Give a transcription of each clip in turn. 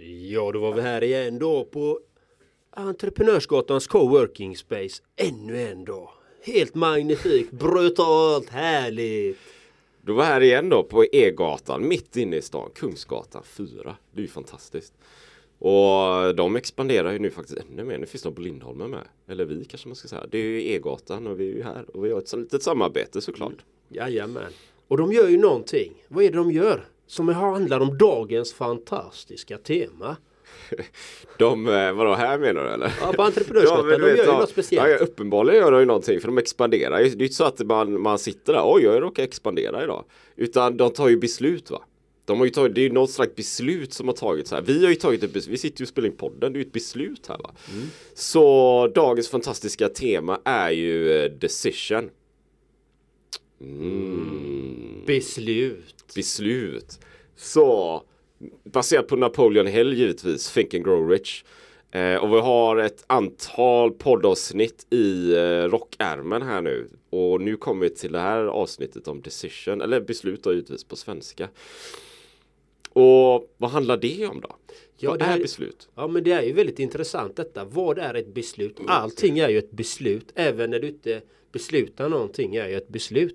Ja, då var vi här igen då på Entreprenörsgatans coworking space. Ännu en dag. Helt magnifikt, brutalt, härligt. Du var här igen då på E-gatan mitt inne i stan, Kungsgatan 4. Det är ju fantastiskt. Och de expanderar ju nu faktiskt ännu mer. Nu finns de på Lindholmen med. Eller vi kanske man ska säga. Det är ju E-gatan och vi är ju här. Och vi har ett litet samarbete såklart. Mm. Jajamän. Och de gör ju någonting. Vad är det de gör? Som handlar om dagens fantastiska tema. De, eh, vadå här menar du eller? Ja på entreprenörsgatan, ja, de vet, gör ju något speciellt. Ja, uppenbarligen gör de ju någonting för de expanderar Det är inte så att man, man sitter där, oj jag råkar expandera idag. Utan de tar ju beslut va. De har ju tagit, det är ju något slags beslut som har tagits här. Vi har ju tagit ett beslut, vi sitter ju och spelar in podden, det är ju ett beslut här va. Mm. Så dagens fantastiska tema är ju eh, decision. Mm. Beslut. Beslut. Så baserat på Napoleon Hill givetvis, Think and Grow Rich. Eh, och vi har ett antal poddavsnitt i eh, rockärmen här nu. Och nu kommer vi till det här avsnittet om decision, eller beslut då givetvis på svenska. Och vad handlar det om då? Ja, vad det är, är beslut? Ja men det är ju väldigt intressant detta. Vad är ett beslut? Allting är ju ett beslut. Även när du inte beslutar någonting är ju ett beslut.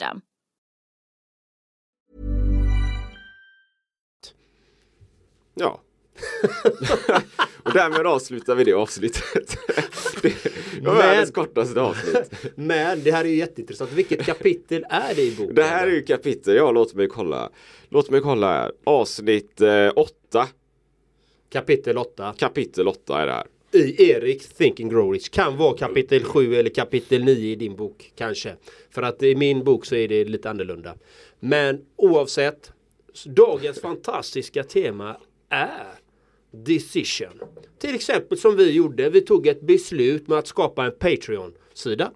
Ja. och därmed avslutar vi det avsnittet. det var världens kortaste avsnitt. Men det här är ju jätteintressant. Vilket kapitel är det i boken? Det här är ju kapitel, ja låt mig kolla. Låt mig kolla här. Avsnitt 8. Eh, kapitel 8. Kapitel 8 är det här i Erik Thinking Grow Rich kan vara kapitel 7 eller kapitel 9 i din bok kanske. För att i min bok så är det lite annorlunda. Men oavsett, dagens fantastiska tema är decision. Till exempel som vi gjorde, vi tog ett beslut med att skapa en Patreon-sida.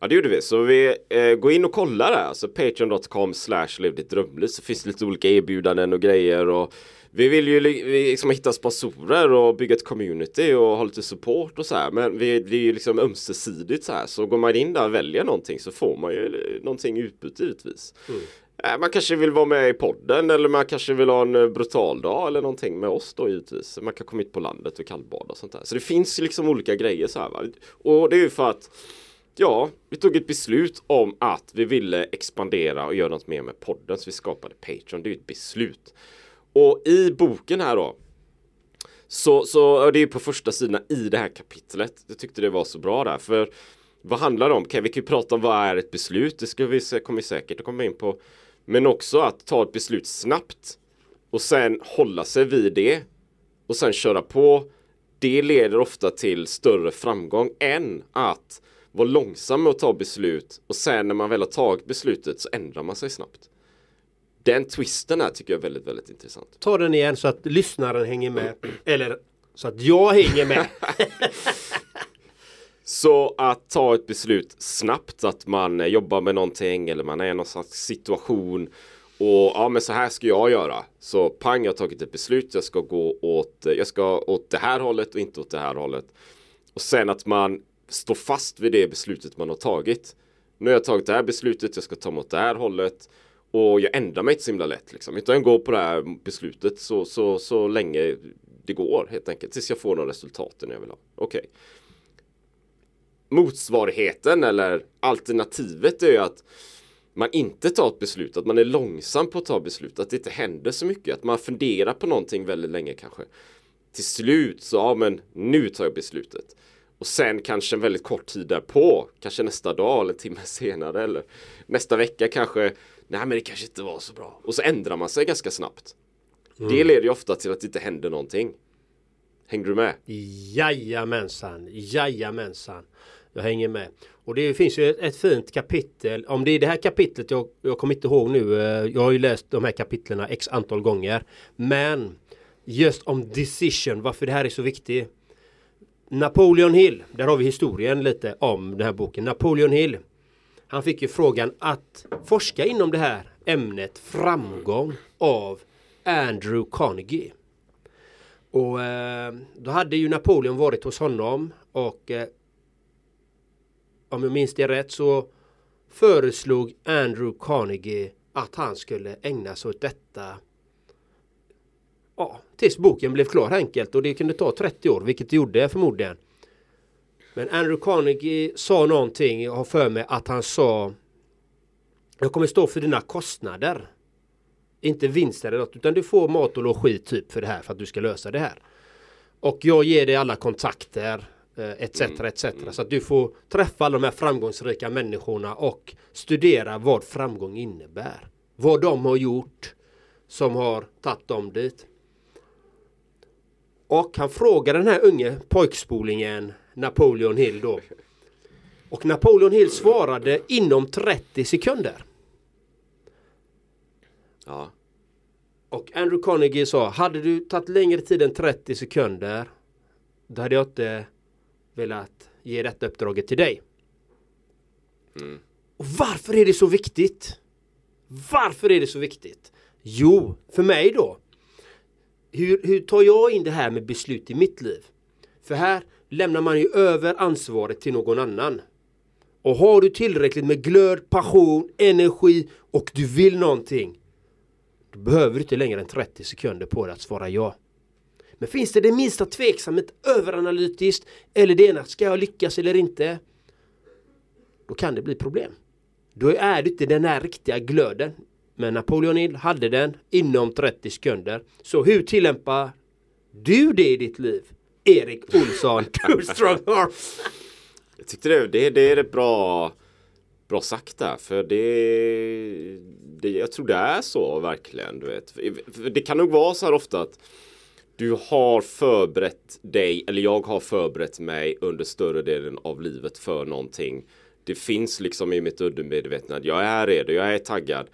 Ja det gjorde vi, så vi eh, går in och kollar där, alltså patreon.com slash drömliv så finns det lite olika erbjudanden och grejer och vi vill ju liksom hitta sponsorer och bygga ett community och ha lite support och så här. Men vi, det är ju liksom ömsesidigt så här. Så går man in där och väljer någonting så får man ju någonting utbyte givetvis. Mm. Äh, man kanske vill vara med i podden eller man kanske vill ha en eh, brutal dag eller någonting med oss då givetvis. Man kan komma hit på landet och kallbada och sånt där. Så det finns liksom olika grejer så här. Va? Och det är ju för att Ja, vi tog ett beslut om att vi ville expandera och göra något mer med podden så vi skapade Patreon. Det är ju ett beslut. Och i boken här då så, så det är på första sidan i det här kapitlet. Jag tyckte det var så bra där för vad handlar det om? Okay, vi kan ju prata om vad är ett beslut? Det ska vi, kommer vi säkert att komma in på. Men också att ta ett beslut snabbt och sen hålla sig vid det och sen köra på. Det leder ofta till större framgång än att vara långsam med att ta beslut och sen när man väl har tagit beslutet så ändrar man sig snabbt. Den twisten här tycker jag är väldigt, väldigt intressant. Ta den igen så att lyssnaren hänger med. Eller så att jag hänger med. Så att ta ett beslut snabbt, att man jobbar med någonting eller man är i någon slags situation och ja men så här ska jag göra. Så pang, jag har tagit ett beslut, jag ska gå åt, jag ska åt det här hållet och inte åt det här hållet. Och sen att man står fast vid det beslutet man har tagit. Nu har jag tagit det här beslutet, jag ska ta mig åt det här hållet. Och jag ändrar mig inte så himla lätt liksom. Utan jag går på det här beslutet så, så, så länge det går helt enkelt. Tills jag får de resultaten jag vill ha. Okej. Okay. Motsvarigheten eller alternativet är ju att man inte tar ett beslut, att man är långsam på att ta beslut, att det inte händer så mycket, att man funderar på någonting väldigt länge kanske. Till slut så, ja men nu tar jag beslutet. Och sen kanske en väldigt kort tid därpå, kanske nästa dag eller timme senare eller nästa vecka kanske, nej men det kanske inte var så bra. Och så ändrar man sig ganska snabbt. Mm. Det leder ju ofta till att det inte händer någonting. Hänger du med? Jajamensan, jajamensan. Jag hänger med. Och det finns ju ett, ett, fint kapitel. Om det är det här kapitlet, jag, jag kommer inte ihåg nu. Eh, jag har ju läst de här kapitlerna x antal gånger. Men just om decision, varför det här är så viktigt. Napoleon Hill, där har vi historien lite om den här boken. Napoleon Hill, han fick ju frågan att forska inom det här ämnet framgång av Andrew Carnegie. Och eh, då hade ju Napoleon varit hos honom och eh, om jag minns det rätt så föreslog Andrew Carnegie att han skulle ägna sig åt detta ja, tills boken blev klar enkelt och det kunde ta 30 år, vilket det gjorde förmodligen. Men Andrew Carnegie sa någonting, jag har för mig att han sa Jag kommer stå för dina kostnader. Inte vinster eller något, utan du får mat och logi typ för det här för att du ska lösa det här. Och jag ger dig alla kontakter etc. Eh, mm. etc. Så att du får träffa alla de här framgångsrika människorna och studera vad framgång innebär. Vad de har gjort som har tagit dem dit. Och han frågar den här unge pojkspolingen Napoleon Hill då. Och Napoleon Hill svarade inom 30 sekunder. Ja. Och Andrew Carnegie sa, hade du tagit längre tid än 30 sekunder då hade jag inte velat ge detta uppdraget till dig. Mm. Och varför är det så viktigt? Varför är det så viktigt? Jo, för mig då. Hur, hur tar jag in det här med beslut i mitt liv? För här lämnar man ju över ansvaret till någon annan. Och har du tillräckligt med glöd, passion, energi och du vill någonting. Då behöver du inte längre än 30 sekunder på dig att svara ja. Men finns det det minsta tveksamhet överanalytiskt eller det ena, ska jag lyckas eller inte? Då kan det bli problem. Då är det inte den här riktiga glöden. Men Napoleon Hill hade den inom 30 sekunder. Så hur tillämpar du det i ditt liv? Erik Olsson, Too Strong Jag tyckte det, det, det är ett bra, bra sagt där. För det, det, jag tror det är så verkligen. Du vet. Det kan nog vara så här ofta att du har förberett dig, eller jag har förberett mig under större delen av livet för någonting. Det finns liksom i mitt undermedvetna, jag är redo, jag är taggad.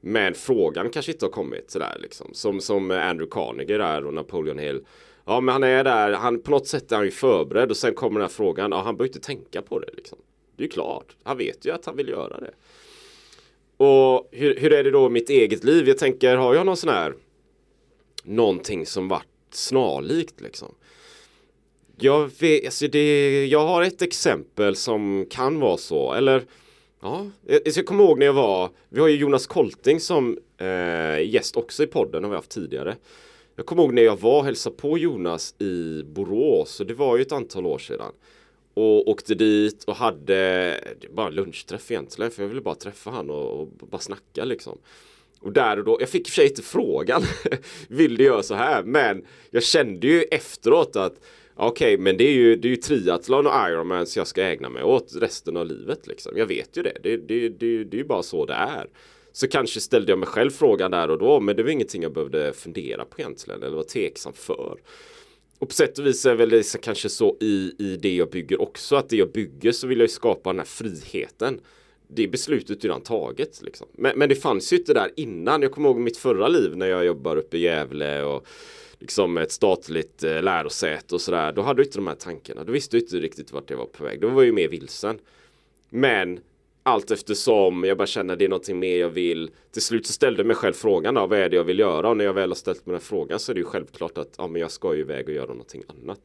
Men frågan kanske inte har kommit sådär liksom. Som, som Andrew Carnegie där och Napoleon Hill. Ja men han är där, han, på något sätt är han ju förberedd och sen kommer den här frågan. Ja han behöver inte tänka på det liksom. Det är ju klart, han vet ju att han vill göra det. Och hur, hur är det då i mitt eget liv? Jag tänker, har jag någon sån här någonting som varit snarlikt liksom. Jag, vet, alltså det, jag har ett exempel som kan vara så, eller ja, jag kommer ihåg när jag var, vi har ju Jonas Kolting som eh, gäst också i podden har vi haft tidigare. Jag kommer ihåg när jag var och hälsade på Jonas i Borås, och det var ju ett antal år sedan. Och åkte dit och hade bara lunchträff egentligen, för jag ville bara träffa han och, och bara snacka liksom. Och där och då, jag fick i och för sig inte frågan Vill du göra så här? Men jag kände ju efteråt att Okej, okay, men det är ju, det är ju triathlon och Ironman så jag ska ägna mig åt resten av livet liksom. Jag vet ju det. Det, det, det, det är ju bara så det är. Så kanske ställde jag mig själv frågan där och då, men det var ingenting jag behövde fundera på egentligen, eller vara tveksam för. Och på sätt och vis är väl det kanske så i, i det jag bygger också, att det jag bygger så vill jag skapa den här friheten det beslutet är redan taget. Liksom. Men, men det fanns ju inte där innan. Jag kommer ihåg mitt förra liv när jag jobbar uppe i Gävle och liksom ett statligt eh, lärosäte och sådär. Då hade du inte de här tankarna. Då visste du inte riktigt vart det var på väg. Då var jag ju mer vilsen. Men allt eftersom jag bara känner det är någonting mer jag vill. Till slut så ställde jag mig själv frågan då, vad är det jag vill göra? Och när jag väl har ställt mig den här frågan så är det ju självklart att ja, men jag ska ju iväg och göra någonting annat.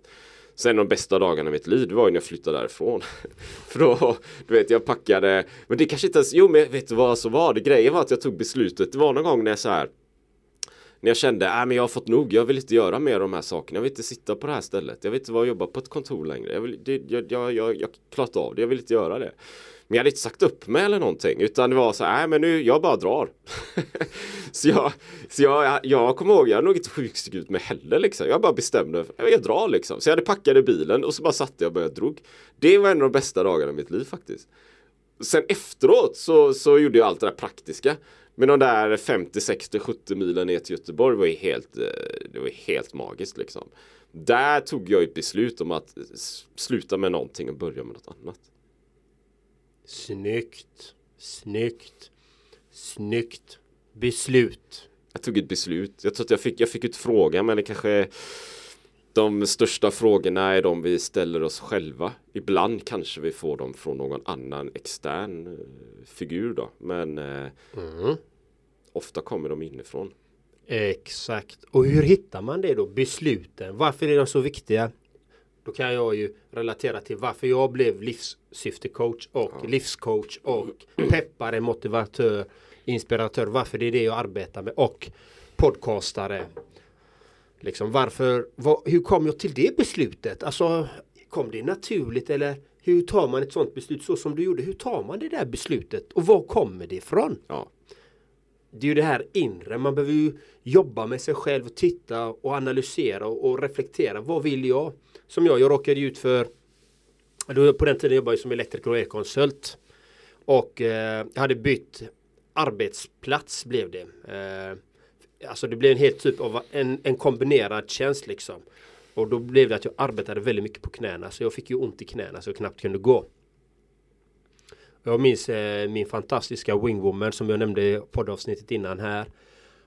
Sen de bästa dagarna i mitt liv var ju när jag flyttade därifrån. För då, du vet, jag packade, men det kanske inte ens, jo men vet du vad så var det? Grejen var att jag tog beslutet, det var någon gång när jag så här när jag kände, nej men jag har fått nog, jag vill inte göra mer av de här sakerna, jag vill inte sitta på det här stället, jag vill inte vara och jobba på ett kontor längre, jag, vill, det, jag, jag, jag, jag klart av det, jag vill inte göra det. Men jag hade inte sagt upp mig eller någonting utan det var så här, men nu, jag bara drar. så jag, så jag, jag, jag kommer ihåg, jag hade nog inte sjukskrivit mig heller liksom. Jag bara bestämde, jag drar liksom. Så jag hade packat i bilen och så bara satte jag och började drog. Det var en av de bästa dagarna i mitt liv faktiskt. Sen efteråt så, så gjorde jag allt det där praktiska. Men de där 50, 60, 70 milen ner till Göteborg var ju helt, eh, det var helt magiskt liksom. Där tog jag ett beslut om att sluta med någonting och börja med något annat. Snyggt. Snyggt. Snyggt. Beslut. Jag tog ett beslut. Jag tror att jag fick, jag fick ut frågan men det kanske de största frågorna är de vi ställer oss själva. Ibland kanske vi får dem från någon annan extern eh, figur då. Men eh, mm. ofta kommer de inifrån. Exakt. Och hur hittar man det då? Besluten. Varför är de så viktiga? Då kan jag ju relatera till varför jag blev livssyftecoach och ja. livscoach och peppare, motivatör, inspiratör. Varför det är det jag arbetar med och podcastare. Liksom varför, vad, hur kom jag till det beslutet? Alltså kom det naturligt eller hur tar man ett sånt beslut så som du gjorde? Hur tar man det där beslutet och var kommer det ifrån? Ja. Det är ju det här inre, man behöver ju jobba med sig själv och titta och analysera och, och reflektera. Vad vill jag? Som jag, jag råkade ut för på den tiden jobbade jag som elektriker och elkonsult. Och eh, jag hade bytt arbetsplats blev det. Eh, alltså det blev en helt typ av en, en kombinerad tjänst liksom. Och då blev det att jag arbetade väldigt mycket på knäna så jag fick ju ont i knäna så jag knappt kunde gå. Jag minns eh, min fantastiska wingwoman som jag nämnde i poddavsnittet innan här.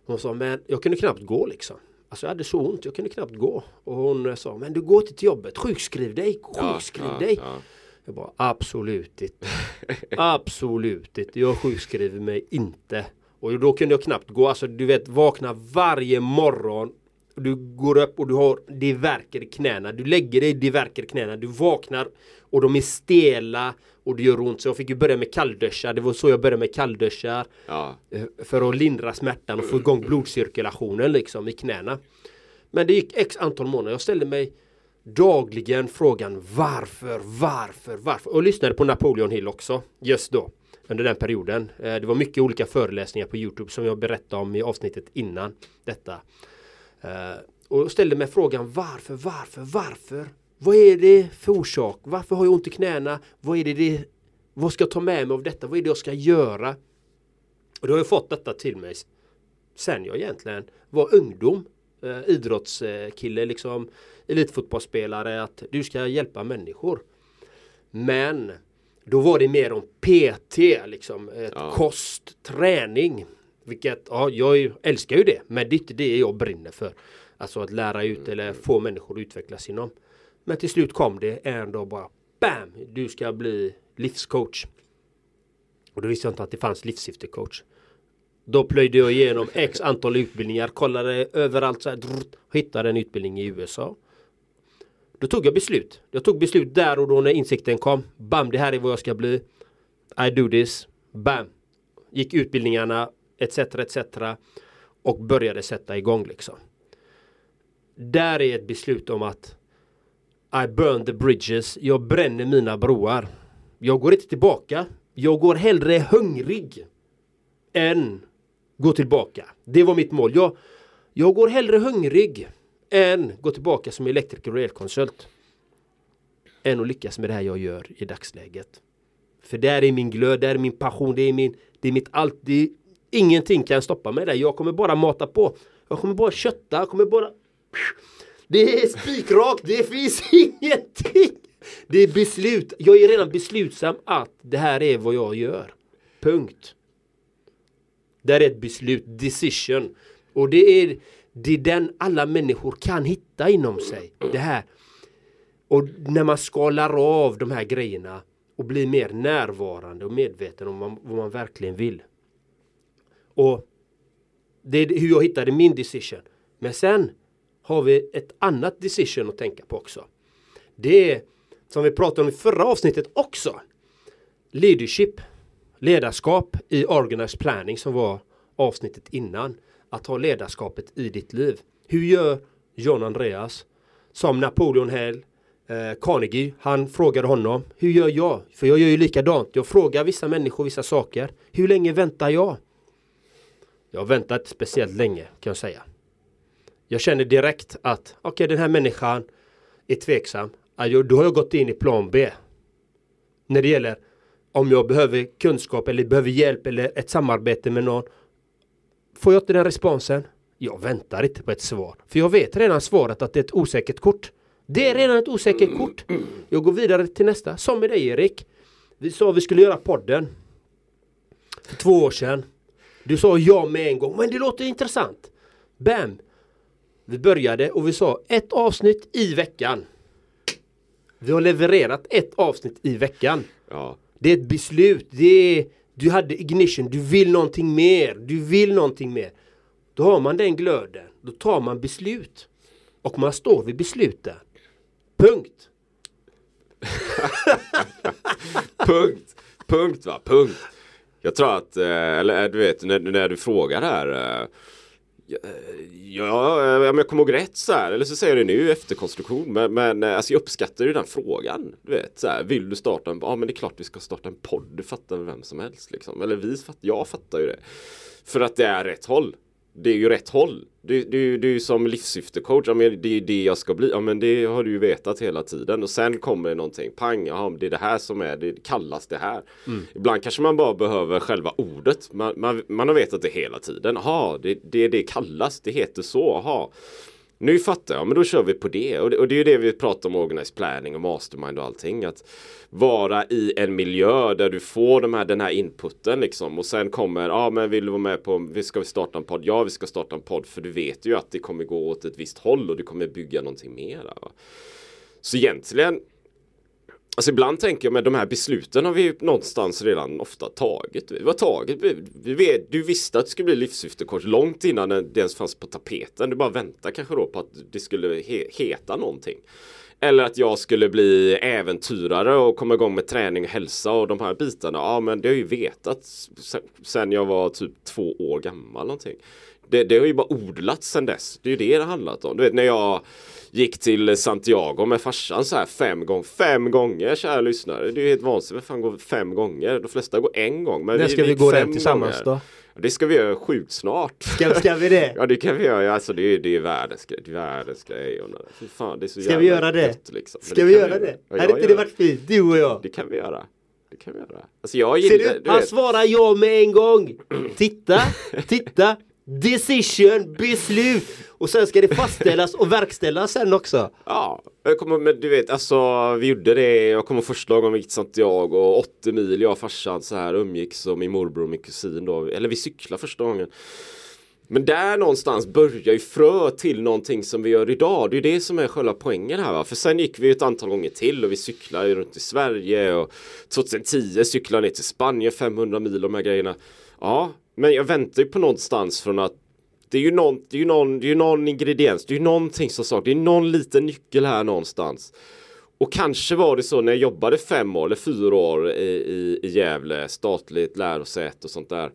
Hon sa men jag kunde knappt gå liksom. Alltså jag hade så ont, jag kunde knappt gå. Och hon sa, men du går till jobbet, sjukskriv dig, sjukskriv ja, dig. Ja, Jag bara, absolut inte. absolut inte, jag sjukskriver mig inte. Och då kunde jag knappt gå, alltså du vet vakna varje morgon. Du går upp och du har, det verkar i knäna. Du lägger dig, det verkar i knäna. Du vaknar och de är stela och det gör ont. Så jag fick ju börja med kallduschar. Det var så jag började med kallduschar. Ja. Eh, för att lindra smärtan och få igång blodcirkulationen liksom i knäna. Men det gick x antal månader. Jag ställde mig dagligen frågan varför, varför, varför? Och lyssnade på Napoleon Hill också just då. Under den perioden. Eh, det var mycket olika föreläsningar på Youtube som jag berättade om i avsnittet innan detta. Eh, och ställde mig frågan varför, varför, varför? Vad är det för orsak? Varför har jag ont i knäna? Vad är det, det vad ska jag ta med mig av detta? Vad är det jag ska göra? Och då har jag fått detta till mig sen jag egentligen var ungdom. Eh, idrottskille liksom. Elitfotbollsspelare. Att du ska hjälpa människor. Men då var det mer om PT liksom. Ett ja. Kost, träning. Vilket, ja jag älskar ju det. Men det är inte det jag brinner för. Alltså att lära ut eller få människor att utvecklas inom. Men till slut kom det en dag bara BAM! Du ska bli livscoach. Och då visste jag inte att det fanns livssyftecoach. Då plöjde jag igenom x antal utbildningar, kollade överallt så här, drrt, hittade en utbildning i USA. Då tog jag beslut. Jag tog beslut där och då när insikten kom. Bam, det här är vad jag ska bli. I do this. Bam! Gick utbildningarna etc. etc. Och började sätta igång liksom. Där är ett beslut om att i burn the bridges. Jag bränner mina broar. Jag går inte tillbaka. Jag går hellre hungrig än gå tillbaka. Det var mitt mål. Jag, jag går hellre hungrig än gå tillbaka som elektriker och elkonsult. Än att lyckas med det här jag gör i dagsläget. För där är min glöd, där är min passion, det är, min, det är mitt allt. Det är, ingenting kan stoppa mig där. Jag kommer bara mata på. Jag kommer bara kötta, jag kommer bara det är spikrakt, det finns ingenting. Det är beslut. Jag är redan beslutsam att det här är vad jag gör. Punkt. Det är ett beslut, decision. Och det är, det är den alla människor kan hitta inom sig. Det här. Och när man skalar av de här grejerna och blir mer närvarande och medveten om vad, vad man verkligen vill. Och det är hur jag hittade min decision. Men sen har vi ett annat decision att tänka på också. Det är som vi pratade om i förra avsnittet också. Leadership. Ledarskap i organized planning som var avsnittet innan. Att ha ledarskapet i ditt liv. Hur gör John Andreas? Som Napoleon Hill, eh, Carnegie, han frågade honom. Hur gör jag? För jag gör ju likadant. Jag frågar vissa människor vissa saker. Hur länge väntar jag? Jag har väntat speciellt länge kan jag säga. Jag känner direkt att okej okay, den här människan är tveksam. Då har jag gått in i plan B. När det gäller om jag behöver kunskap eller behöver hjälp eller ett samarbete med någon. Får jag inte den responsen? Jag väntar inte på ett svar. För jag vet redan svaret att det är ett osäkert kort. Det är redan ett osäkert kort. Jag går vidare till nästa. Som med dig Erik. Vi sa att vi skulle göra podden. För två år sedan. Du sa ja med en gång. Men det låter intressant. Bam! Vi började och vi sa ett avsnitt i veckan. Vi har levererat ett avsnitt i veckan. Ja. Det är ett beslut. Det är, du hade ignition. Du vill någonting mer. Du vill någonting mer. Då har man den glöden. Då tar man beslut. Och man står vid besluten. Punkt. Punkt. Punkt va. Punkt. Jag tror att, eh, eller du vet när, när du frågar här eh, Ja, eh, om jag kommer ihåg rätt så här, eller så säger jag det nu efterkonstruktion, men, men eh, alltså jag uppskattar ju den frågan. Du vet, så här, vill du starta en, ja men det är klart vi ska starta en podd, det fattar vem som helst liksom. Eller vi jag fattar ju det. För att det är rätt håll det är ju rätt håll. Du, du, du är som livssyftecoach, ja, men det är ju det jag ska bli. Ja men det har du ju vetat hela tiden. Och sen kommer det någonting, pang, ja, det är det här som är, det kallas det här. Mm. Ibland kanske man bara behöver själva ordet. Man, man, man har vetat det hela tiden. Jaha, det, det, det kallas, det heter så, jaha. Nu fattar jag, men då kör vi på det. Och det, och det är ju det vi pratar om organized planning och mastermind och allting. Att vara i en miljö där du får de här, den här inputen liksom. Och sen kommer, ja men vill du vara med på, vi ska starta en podd? Ja, vi ska starta en podd. För du vet ju att det kommer gå åt ett visst håll och du kommer bygga någonting mer. Så egentligen Alltså ibland tänker jag med de här besluten har vi någonstans redan ofta tagit. Vi har tagit, vi du visste att det skulle bli livssyftekort långt innan det ens fanns på tapeten. Du bara väntade kanske då på att det skulle he heta någonting. Eller att jag skulle bli äventyrare och komma igång med träning och hälsa och de här bitarna. Ja men det har jag ju vetat sen jag var typ två år gammal någonting. Det, det har ju bara odlats sen dess. Det är ju det det handlat om. Du vet när jag gick till Santiago med farsan så här fem gånger. Fem gånger kära lyssnare. Det är ju helt vansinnigt. Vem fan går fem gånger? De flesta går en gång. Men När ska vi, vi gå den tillsammans gånger. då? Det ska vi göra sjukt snart. Ska, ska vi det? ja det kan vi göra. Alltså det är, det är världens grej. Det är världens grej. Fy fan, det är så ska vi göra det? Gött, liksom. Ska det vi göra det? Ja, Hade inte det varit fint? Du och jag. Det kan vi göra. Det kan vi göra. Alltså jag gillar, Ser du? du Han vet. svarar ja med en gång. Titta, titta. Decision, beslut! Och sen ska det fastställas och verkställas sen också. Ja, jag kommer, men du vet, alltså vi gjorde det. Jag kommer första gången vi gick till Santiago, 80 mil, jag och farsan så här umgicks och min morbror och min kusin då. Eller vi cyklade första gången. Men där någonstans börjar ju frö till någonting som vi gör idag. Det är det som är själva poängen här. Va? För sen gick vi ett antal gånger till och vi cyklade runt i Sverige. Och 2010 cyklade ner till Spanien 500 mil och de här grejerna. Ja, men jag väntar ju på någonstans från att det är ju någon, det är ju någon, det är någon ingrediens, det är ju någonting som saknas, det är någon liten nyckel här någonstans. Och kanske var det så när jag jobbade fem år eller fyra år i, i, i Gävle, statligt lärosäte och sånt där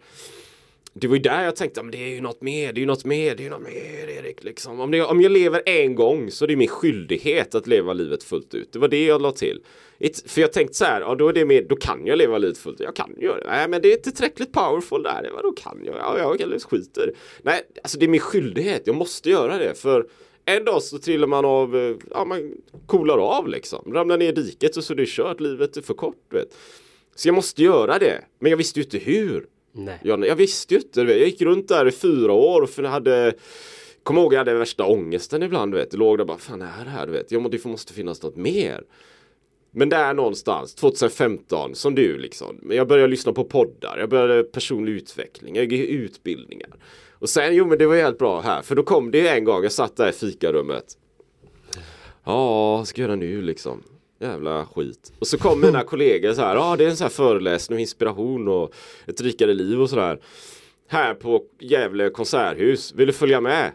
det var ju där jag tänkte, men det är ju något mer, det är ju något mer, det är ju något mer Erik liksom. Om, det, om jag lever en gång så är det min skyldighet att leva livet fullt ut. Det var det jag la till. It, för jag tänkte så här, ja, då är det mer, då kan jag leva livet fullt ut. Jag kan göra det. Nej, men det är inte tillräckligt powerful där. Vadå kan jag? Ja, jag kan skiter. Nej, alltså det är min skyldighet. Jag måste göra det. För en dag så trillar man av, eh, ja man coolar av liksom. Ramlar ner i diket och så är det kört. Livet är för kort, vet. Så jag måste göra det. Men jag visste ju inte hur. Nej. Jag, jag visste ju inte. Jag gick runt där i fyra år för jag hade Kommer ihåg jag hade värsta ångesten ibland du vet. Jag låg där bara, fan är det här du vet. Jag, det måste finnas något mer. Men där någonstans, 2015, som du liksom. Jag började lyssna på poddar, jag började personlig utveckling, jag gick utbildningar. Och sen, jo men det var helt bra här, för då kom det en gång, jag satt där i fikarummet. Ja, vad ska jag göra nu liksom? Jävla skit. Och så kom mina kollegor så här, ja det är en sån här föreläsning och inspiration och ett rikare liv och sådär. Här på Gävle konserthus, vill du följa med?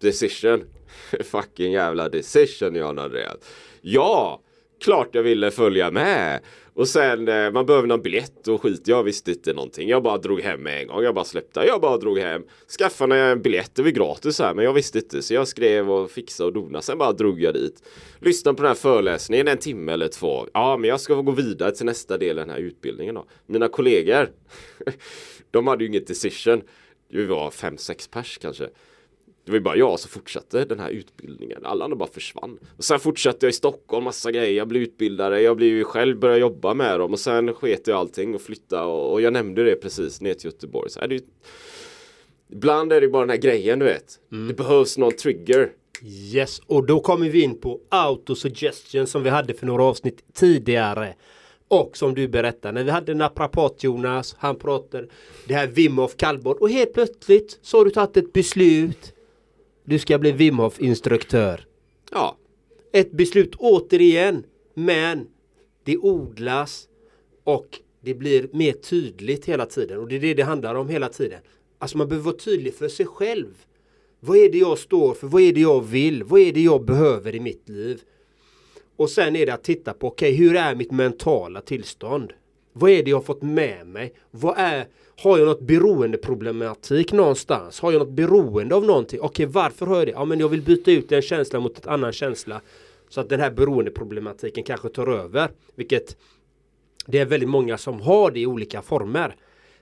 Decision. Fucking jävla decision Jan Andreas. Ja, klart jag ville följa med. Och sen eh, man behöver någon biljett och skit. Jag visste inte någonting. Jag bara drog hem med en gång. Jag bara släppte. Jag bara drog hem. Skaffade en biljett. Det var gratis här men jag visste inte. Så jag skrev och fixade och donade. Sen bara drog jag dit. Lyssnade på den här föreläsningen en timme eller två. Ja men jag ska få gå vidare till nästa del av den här utbildningen då. Mina kollegor. de hade ju inget decision. Vi var fem, sex pers kanske. Det var ju bara jag som fortsatte den här utbildningen. Alla andra bara försvann. Och sen fortsatte jag i Stockholm, massa grejer. Jag blev utbildare. Jag blev ju själv började jobba med dem. Och sen sket jag allting och flyttade. Och, och jag nämnde det precis ner till Göteborg. Så är det ju... Ibland är det bara den här grejen du vet. Det behövs någon trigger. Yes, och då kommer vi in på autosuggestion som vi hade för några avsnitt tidigare. Och som du berättade, när vi hade naprapat Jonas, han pratade det här Wim Hof kallbad och helt plötsligt så har du tagit ett beslut. Du ska bli Wim Hof instruktör. Ja, Ett beslut återigen, men det odlas och det blir mer tydligt hela tiden och det är det det handlar om hela tiden. Alltså man behöver vara tydlig för sig själv. Vad är det jag står för? Vad är det jag vill? Vad är det jag behöver i mitt liv? Och sen är det att titta på, okej, hur är mitt mentala tillstånd? Vad är det jag har fått med mig? Vad är, har jag något beroendeproblematik någonstans? Har jag något beroende av någonting? Okej, varför har jag det? Ja, men jag vill byta ut en känsla mot en annan känsla. Så att den här beroendeproblematiken kanske tar över. Vilket det är väldigt många som har det i olika former.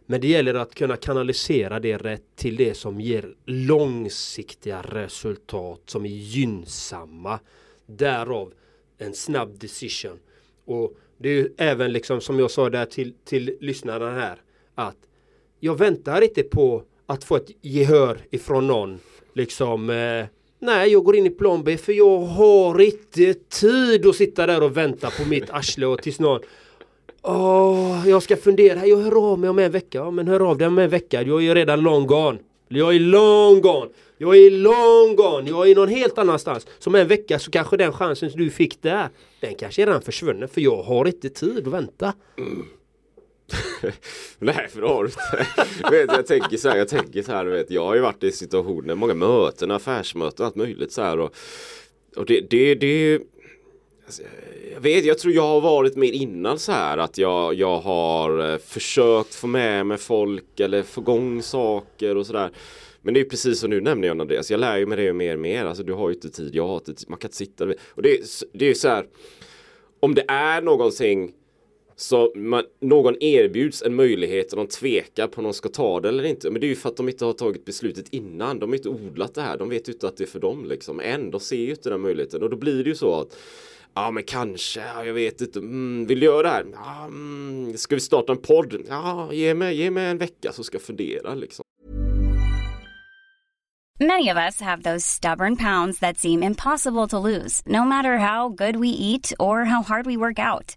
Men det gäller att kunna kanalisera det rätt till det som ger långsiktiga resultat som är gynnsamma. Därav en snabb decision. Och det är ju även liksom som jag sa där till, till lyssnarna här att jag väntar inte på att få ett gehör ifrån någon liksom eh, Nej, jag går in i plan B för jag har inte tid att sitta där och vänta på mitt arsle och tills någon Åh, jag ska fundera. Jag hör av mig om en vecka. Ja, men hör av dig om en vecka. Jag är ju redan long gone. Jag är long gone. Jag är long gone. Jag är någon helt annanstans. Som en vecka så kanske den chansen du fick där. Den kanske är redan försvunnen för jag har inte tid att vänta. Nej för det har du inte. vet, jag tänker så här, jag tänker så här, vet, jag har ju varit i situationer, många möten, affärsmöten, allt möjligt så här och, och det, det, det alltså, jag vet, jag tror jag har varit mer innan så här att jag, jag har eh, försökt få med mig folk eller få igång saker och sådär. Men det är precis som du nämner John Andreas, jag lär ju mig det mer och mer. Alltså du har ju inte tid, jag har inte tid, man kan inte sitta. Och det, det är ju så här, om det är någonting så man, någon erbjuds en möjlighet och de tvekar på om de ska ta det eller inte. Men det är ju för att de inte har tagit beslutet innan. De har inte odlat det här. De vet ju inte att det är för dem liksom. Än, de ser ju inte den möjligheten. Och då blir det ju så att Ja men kanske, ja, jag vet inte, mm, vill du göra det här? Ja, mm, ska vi starta en podd? Ja, ge mig, ge mig en vecka så ska jag fundera liksom. Many of us have those stubborn pounds that seem impossible to lose, no matter how good we eat or how hard we work out.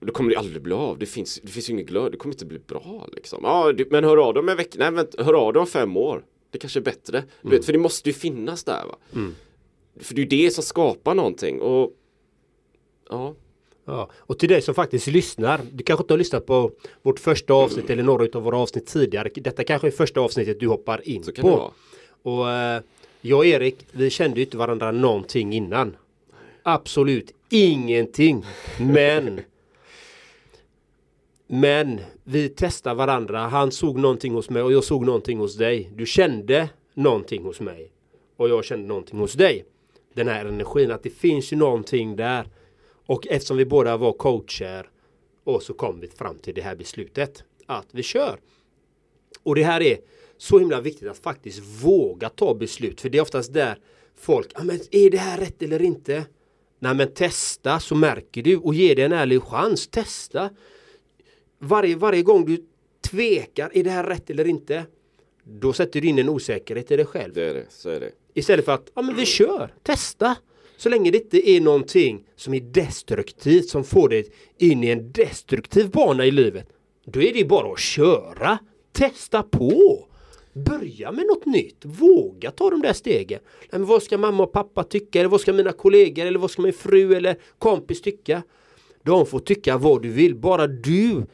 Då kommer det aldrig bli av. Det finns, det finns ju ingen glöd. Det kommer inte bli bra liksom. Ja, det, men hör av dig om en vecka. Nej, vänta, hör av dig om fem år. Det kanske är bättre. Du vet, för det måste ju finnas där va. För det är ju det som skapar någonting. Och ja, Ja, och till dig som faktiskt lyssnar. Du kanske inte har lyssnat på vårt första avsnitt eller några av våra avsnitt tidigare. Detta kanske är första avsnittet du hoppar in kan det på. vara. Och eh, jag och Erik, vi kände ju inte varandra någonting innan. Absolut ingenting. Men men vi testar varandra. Han såg någonting hos mig och jag såg någonting hos dig. Du kände någonting hos mig. Och jag kände någonting hos dig. Den här energin, att det finns ju någonting där. Och eftersom vi båda var coacher och så kom vi fram till det här beslutet. Att vi kör. Och det här är så himla viktigt att faktiskt våga ta beslut. För det är oftast där folk, ja men är det här rätt eller inte? Nej men testa så märker du och ge det en ärlig chans. Testa. Varje, varje gång du tvekar, är det här rätt eller inte? Då sätter du in en osäkerhet i dig själv. Det är det, så är det. Istället för att, ja men vi kör, testa. Så länge det inte är någonting som är destruktivt som får dig in i en destruktiv bana i livet. Då är det bara att köra. Testa på. Börja med något nytt. Våga ta de där stegen. Men vad ska mamma och pappa tycka? Eller vad ska mina kollegor? Eller vad ska min fru eller kompis tycka? De får tycka vad du vill. Bara du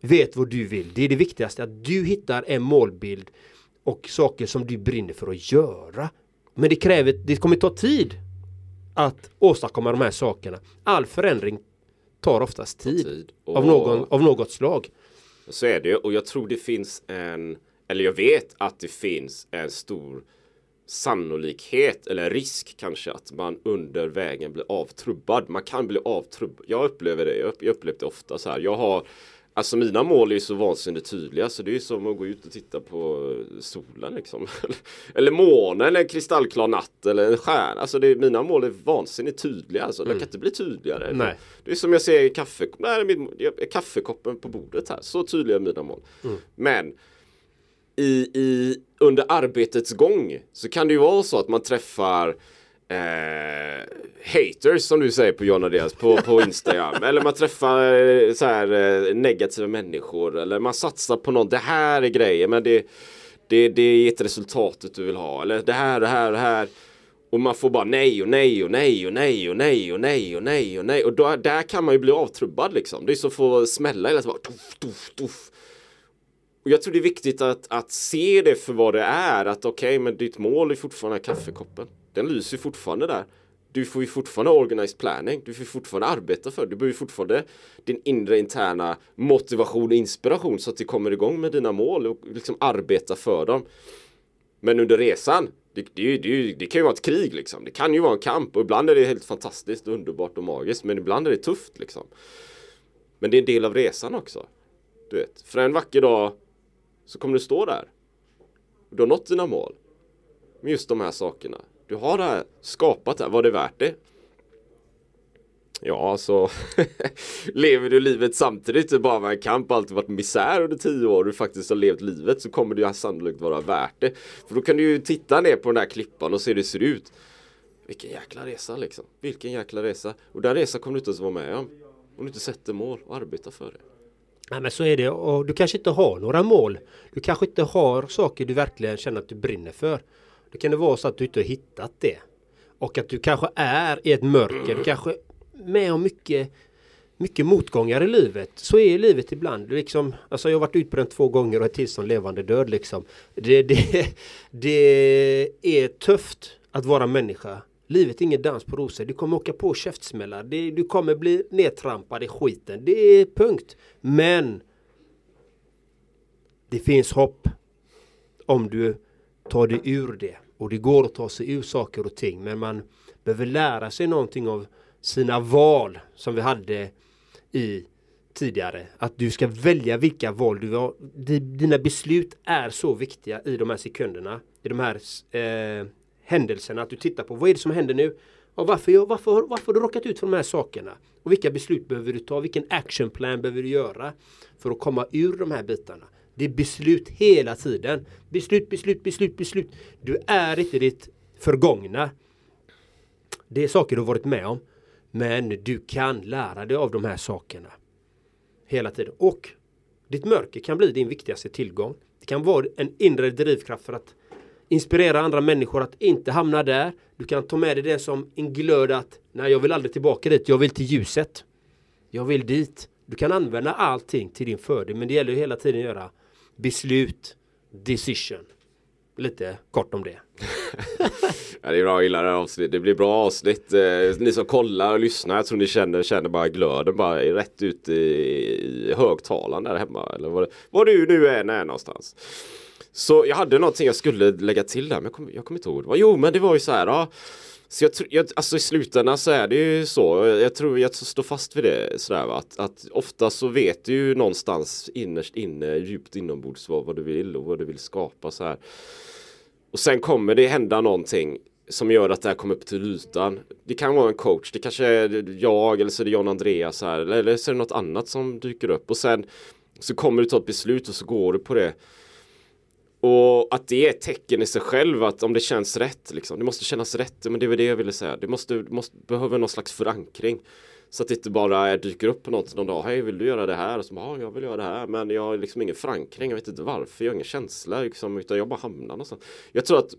vet vad du vill. Det är det viktigaste. Att du hittar en målbild och saker som du brinner för att göra. Men det kräver, det kommer ta tid att åstadkomma de här sakerna. All förändring tar oftast tid. tid. Och- Av, någon, av något slag. Så är det och jag tror det finns en, eller jag vet att det finns en stor sannolikhet eller risk kanske att man under vägen blir avtrubbad. Man kan bli avtrubbad. Jag upplever det, jag upplever det ofta så här. Jag har Alltså mina mål är ju så vansinnigt tydliga så det är ju som att gå ut och titta på solen liksom. eller månen, en kristallklar natt eller en stjärna. Alltså det, mina mål är vansinnigt tydliga. Alltså, De kan inte bli tydligare. Nej. Det är som jag ser kaffe, nej, kaffekoppen på bordet här. Så tydliga är mina mål. Men i, i, under arbetets gång så kan det ju vara så att man träffar eh, haters som du säger på John Andreas på, på Instagram. eller man träffar eh, så här, eh, negativa människor. Eller man satsar på något. Det här är grejer men det, det, det är inte resultatet du vill ha. Eller det här, det här, det här. Och man får bara nej och nej och nej och nej och nej och nej och nej och nej. Och då, där kan man ju bli avtrubbad liksom. Det är så att få smälla hela tiden. Bara, tuff, tuff, tuff. Och jag tror det är viktigt att, att se det för vad det är. Att okej, men ditt mål är fortfarande kaffekoppen. Den lyser fortfarande där. Du får ju fortfarande organized planning. Du får fortfarande arbeta för det. Du behöver ju fortfarande din inre interna motivation och inspiration så att du kommer igång med dina mål och liksom arbeta för dem. Men under resan, det, det, det, det kan ju vara ett krig liksom. Det kan ju vara en kamp och ibland är det helt fantastiskt, underbart och magiskt. Men ibland är det tufft liksom. Men det är en del av resan också. Du vet, för en vacker dag så kommer du stå där. Du har nått dina mål. Med just de här sakerna. Du har det här skapat det här. Var det värt det? Ja, så alltså, lever du livet samtidigt det bara var en kamp alltid varit misär under tio år och du faktiskt har levt livet så kommer det ju sannolikt vara värt det. För då kan du ju titta ner på den här klippan och se hur det ser ut. Vilken jäkla resa liksom. Vilken jäkla resa. Och den resan kommer du inte ens vara med om. Om du inte sätter mål och arbetar för det. Nej men så är det och du kanske inte har några mål. Du kanske inte har saker du verkligen känner att du brinner för. Då kan det vara så att du inte har hittat det. Och att du kanske är i ett mörker. Du kanske är med om mycket mycket motgångar i livet. Så är livet ibland. Liksom, alltså jag har varit utbränd två gånger och är tillstånd levande död. Liksom. Det, det, det är tufft att vara människa. Livet är ingen dans på rosor. Du kommer åka på käftsmällar. Det, du kommer bli nedtrampad i skiten. Det är punkt. Men det finns hopp om du tar dig ur det. Och det går att ta sig ur saker och ting. Men man behöver lära sig någonting av sina val som vi hade i tidigare. Att du ska välja vilka val du har. Dina beslut är så viktiga i de här sekunderna. I de här eh, händelserna. Att du tittar på vad är det som händer nu? Och varför, jag, varför, har- varför har du råkat ut för de här sakerna? Och vilka beslut behöver du ta? Vilken actionplan behöver du göra? För att komma ur de här bitarna. Det är beslut hela tiden. Beslut, beslut, beslut, beslut. Du är inte ditt förgångna. Det är saker du har varit med om. Men du kan lära dig av de här sakerna. Hela tiden. Och ditt mörker kan bli din viktigaste tillgång. Det kan vara en inre drivkraft för att inspirera andra människor att inte hamna där. Du kan ta med dig det som en glöd att nej jag vill aldrig tillbaka dit, jag vill till ljuset. Jag vill dit. Du kan använda allting till din fördel men det gäller ju hela tiden att göra beslut, decision. Lite kort om det. Ja, det är bra, jag gillar det här avsnittet. Det blir bra avsnitt. Eh, ni som kollar och lyssnar, jag tror ni känner, känner bara glöden bara rätt ut i, i högtalaren där hemma. Eller vad, var du nu än är någonstans. Så jag hade någonting jag skulle lägga till där, men jag kommer kom inte ihåg. Det. Jo, men det var ju så här. Ja, så jag, jag, alltså i slutändan så är det ju så. Jag tror jag står fast vid det sådär va? Att, att ofta så vet du ju någonstans innerst inne, djupt inombords vad, vad du vill och vad du vill skapa så här. Och sen kommer det hända någonting som gör att det här kommer upp till ytan. Det kan vara en coach, det kanske är jag eller så är det John Andreas här eller så är det något annat som dyker upp och sen så kommer du ta ett beslut och så går du på det. Och att det är ett tecken i sig själv att om det känns rätt liksom. Det måste kännas rätt, men det var det jag ville säga. Det måste, måste behöver någon slags förankring. Så att det inte bara dyker upp på något någon dag. Hej, vill du göra det här? Och så ja, jag vill göra det här. Men jag har liksom ingen förankring. Jag vet inte varför. Jag har ingen känsla liksom. Utan jag bara hamnar någonstans. Jag tror att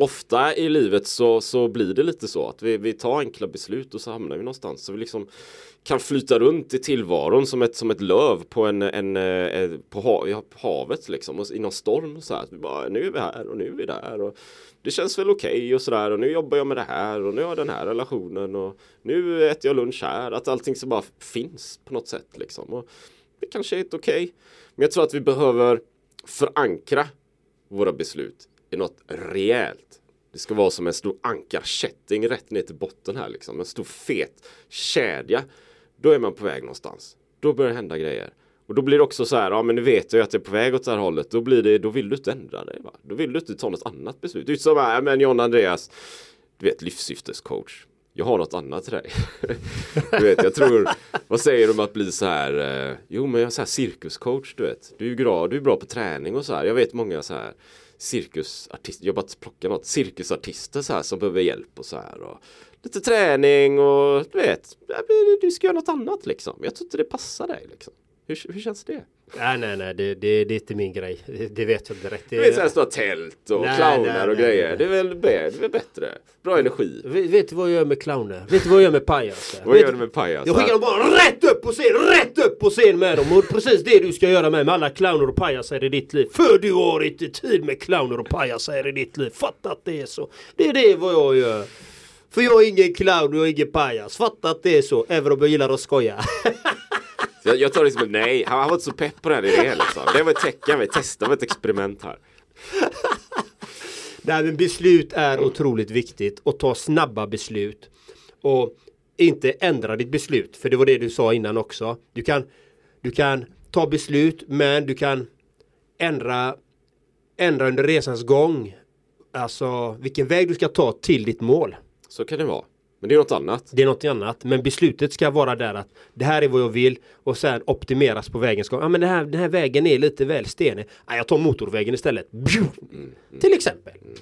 ofta i livet så, så blir det lite så att vi, vi tar enkla beslut och så hamnar vi någonstans. Så vi liksom kan flyta runt i tillvaron som ett, som ett löv på, en, en, en på, hav, havet liksom. Och i någon storm och så här. Vi bara, nu är vi här och nu är vi där. Och det känns väl okej okay och sådär. Och nu jobbar jag med det här och nu har jag den här relationen. Och nu äter jag lunch här. Att allting så bara finns på något sätt liksom. Och det kanske är helt okej. Okay. Men jag tror att vi behöver förankra våra beslut något rejält. Det ska vara som en stor ankarkätting rätt ner till botten här liksom. En stor fet kedja. Då är man på väg någonstans. Då börjar det hända grejer. Och då blir det också så här, ja men nu vet jag att jag är på väg åt det här hållet. Då blir det, då vill du inte ändra dig va? Då vill du inte ta något annat beslut. Det är som här, men John Andreas, du vet livssyftescoach. Jag har något annat till dig. du vet, jag tror, vad säger du om att bli så här, eh, jo men jag är så här cirkuscoach du vet. Du är bra, du är bra på träning och så här. Jag vet många så här cirkusartister, jobbat plocka något, cirkusartister så här som behöver hjälp och så här. Och lite träning och du vet, du ska göra något annat liksom. Jag tror inte det passar dig liksom. Hur, hur känns det? Nej, nej, nej, det, det, det är inte min grej. Det, det vet jag direkt. Det, vet såhär stora tält och nej, clowner nej, och nej, grejer. Det är väl det är väl bättre. Bra energi. Vet, vet du vad jag gör med clowner? Vet du vad jag gör med pajaser? vad gör du med pajaser? Jag skickar dem bara rätt upp på scen, rätt upp på scen med dem. Och precis det du ska göra med, med alla clowner och pajaser i ditt liv. För du har inte tid med clowner och pajaser i ditt liv. Fatta att det är så. Det är det vad jag gör. För jag är ingen clown och jag är ingen pajas. Fatta att det är så. Även om jag gillar att skoja. Jag, jag tar det som nej, han var inte så pepp på den idén liksom. Det var ett tecken, vi testade ett experiment här. Nej men beslut är otroligt viktigt och ta snabba beslut. Och inte ändra ditt beslut. För det var det du sa innan också. Du kan, du kan ta beslut men du kan ändra, ändra under resans gång. Alltså vilken väg du ska ta till ditt mål. Så kan det vara. Men det är något annat. Det är något annat. Men beslutet ska vara där att det här är vad jag vill och sen optimeras på vägen. Ja men den här, den här vägen är lite väl stenig. Ja, jag tar motorvägen istället. Mm, mm, Till exempel. Mm.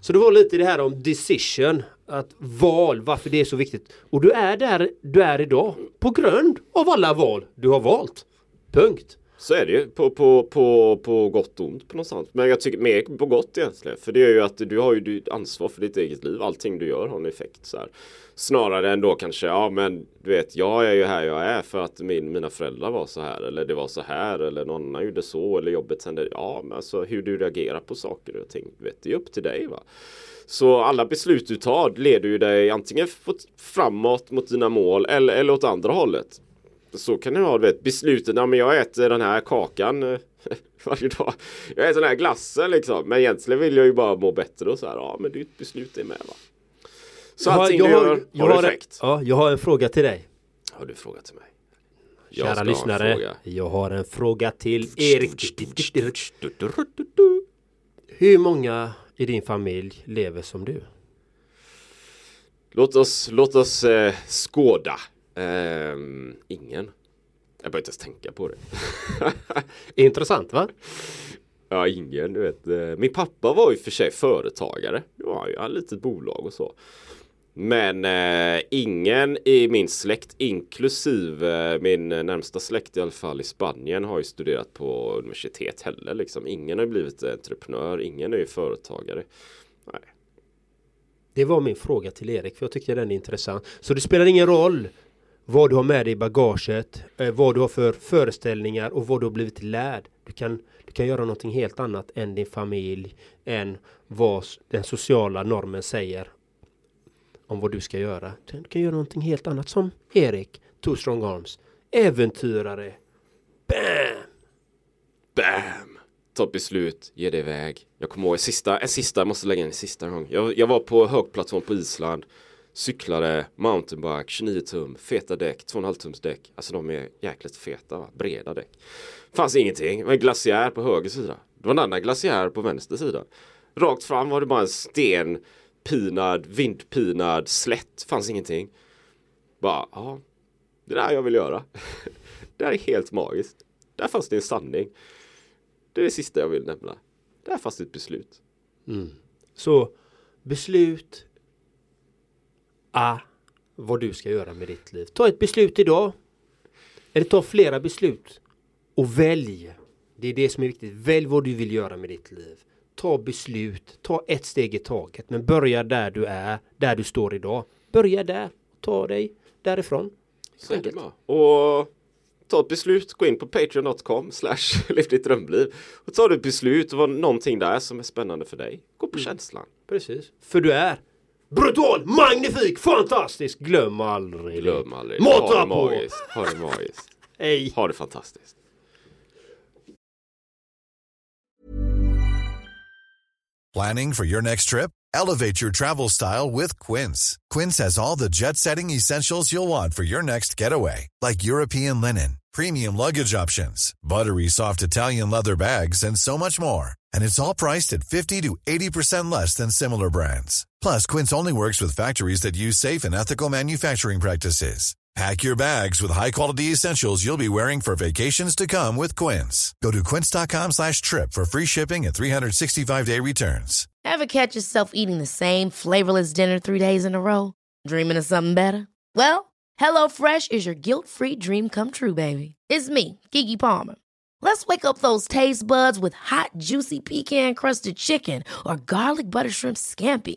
Så det var lite det här om decision. Att val, varför det är så viktigt. Och du är där du är idag. På grund av alla val du har valt. Punkt. Så är det ju på, på, på, på gott och ont på någonstans. Men jag tycker mer på gott egentligen. För det är ju att du har ju ansvar för ditt eget liv. Allting du gör har en effekt. Så här. Snarare än då kanske, ja men du vet jag är ju här jag är för att min, mina föräldrar var så här. Eller det var så här. Eller någon annan gjorde så. Eller jobbet hände. Ja men alltså hur du reagerar på saker och ting. Vet, det är upp till dig va. Så alla beslut du tar leder ju dig antingen framåt mot dina mål eller, eller åt andra hållet så kan det vara, vet, besluten, ja men jag äter den här kakan eh, varje dag. Jag äter den här glassen liksom. Men egentligen vill jag ju bara må bättre och så här, ja men ditt beslut är med va. Så jag allting har, du gör jag har, effekt. Ja, jag har en fråga till dig. Har du en fråga till mig? Jag Kära lyssnare, jag har en fråga till Erik. Hur många i din familj lever som du? Låt oss, låt oss eh, skåda. Um, ingen. Jag behöver inte ens tänka på det. Intressant va? Ja, ingen. Du vet. Eh, min pappa var ju för sig företagare. Ja, han hade litet bolag och så. Men eh, ingen i min släkt, inklusive eh, min närmsta släkt i alla fall i Spanien, har ju studerat på universitet heller. Liksom. Ingen har blivit entreprenör, ingen är ju företagare. Nej. Det var min fråga till Erik, för jag tycker den är intressant. Så det spelar ingen roll vad du har med dig i bagaget, eh, vad du har för föreställningar och vad du har blivit lärd. Du kan, du kan göra någonting helt annat än din familj, än vad den sociala normen säger om vad du ska göra. Du kan göra någonting helt annat som Erik, Two Strong Arms, äventyrare. Bam! Bam! Ta ett beslut, ge dig iväg. Jag kommer ihåg en sista, en sista, jag måste lägga in en sista gång. Jag, jag var på högplatån på Island. Cyklade mountainbike, 29 tum, feta däck, 2,5 tums däck. Alltså de är jäkligt feta, va? breda däck. Fanns ingenting, det var en glaciär på höger sida. Det var en annan glaciär på vänster sida. Rakt fram var det bara en stenpinad, vindpinad slätt. Fanns ingenting. Bara, ja, det där jag vill göra. det här är helt magiskt. Där fanns det en sanning. Det är det sista jag vill nämna. Där fanns det ett beslut. Mm. Så beslut A. Vad du ska göra med ditt liv. Ta ett beslut idag. Eller ta flera beslut. Och välj. Det är det som är viktigt. Välj vad du vill göra med ditt liv. Ta beslut. Ta ett steg i taget. Men börja där du är. Där du står idag. Börja där. Ta dig därifrån. Så är det. Och ta ett beslut, gå in på patreon.com slash drömliv. Och du ett beslut och var någonting där som är spännande för dig. Gå på känslan. Precis. För du är brutal, magnifik, fantastisk. Glöm aldrig. Glöm aldrig. Mata ha det på. magiskt. Ha det magiskt. Hej. Ha det fantastiskt. Planning for your next trip? Elevate your travel style with Quince. Quince has all the jet setting essentials you'll want for your next getaway, like European linen, premium luggage options, buttery soft Italian leather bags, and so much more. And it's all priced at 50 to 80% less than similar brands. Plus, Quince only works with factories that use safe and ethical manufacturing practices. Pack your bags with high-quality essentials you'll be wearing for vacations to come with Quince. Go to quince.com slash trip for free shipping and 365-day returns. Ever catch yourself eating the same flavorless dinner three days in a row? Dreaming of something better? Well, HelloFresh is your guilt-free dream come true, baby. It's me, Gigi Palmer. Let's wake up those taste buds with hot, juicy pecan-crusted chicken or garlic butter shrimp scampi.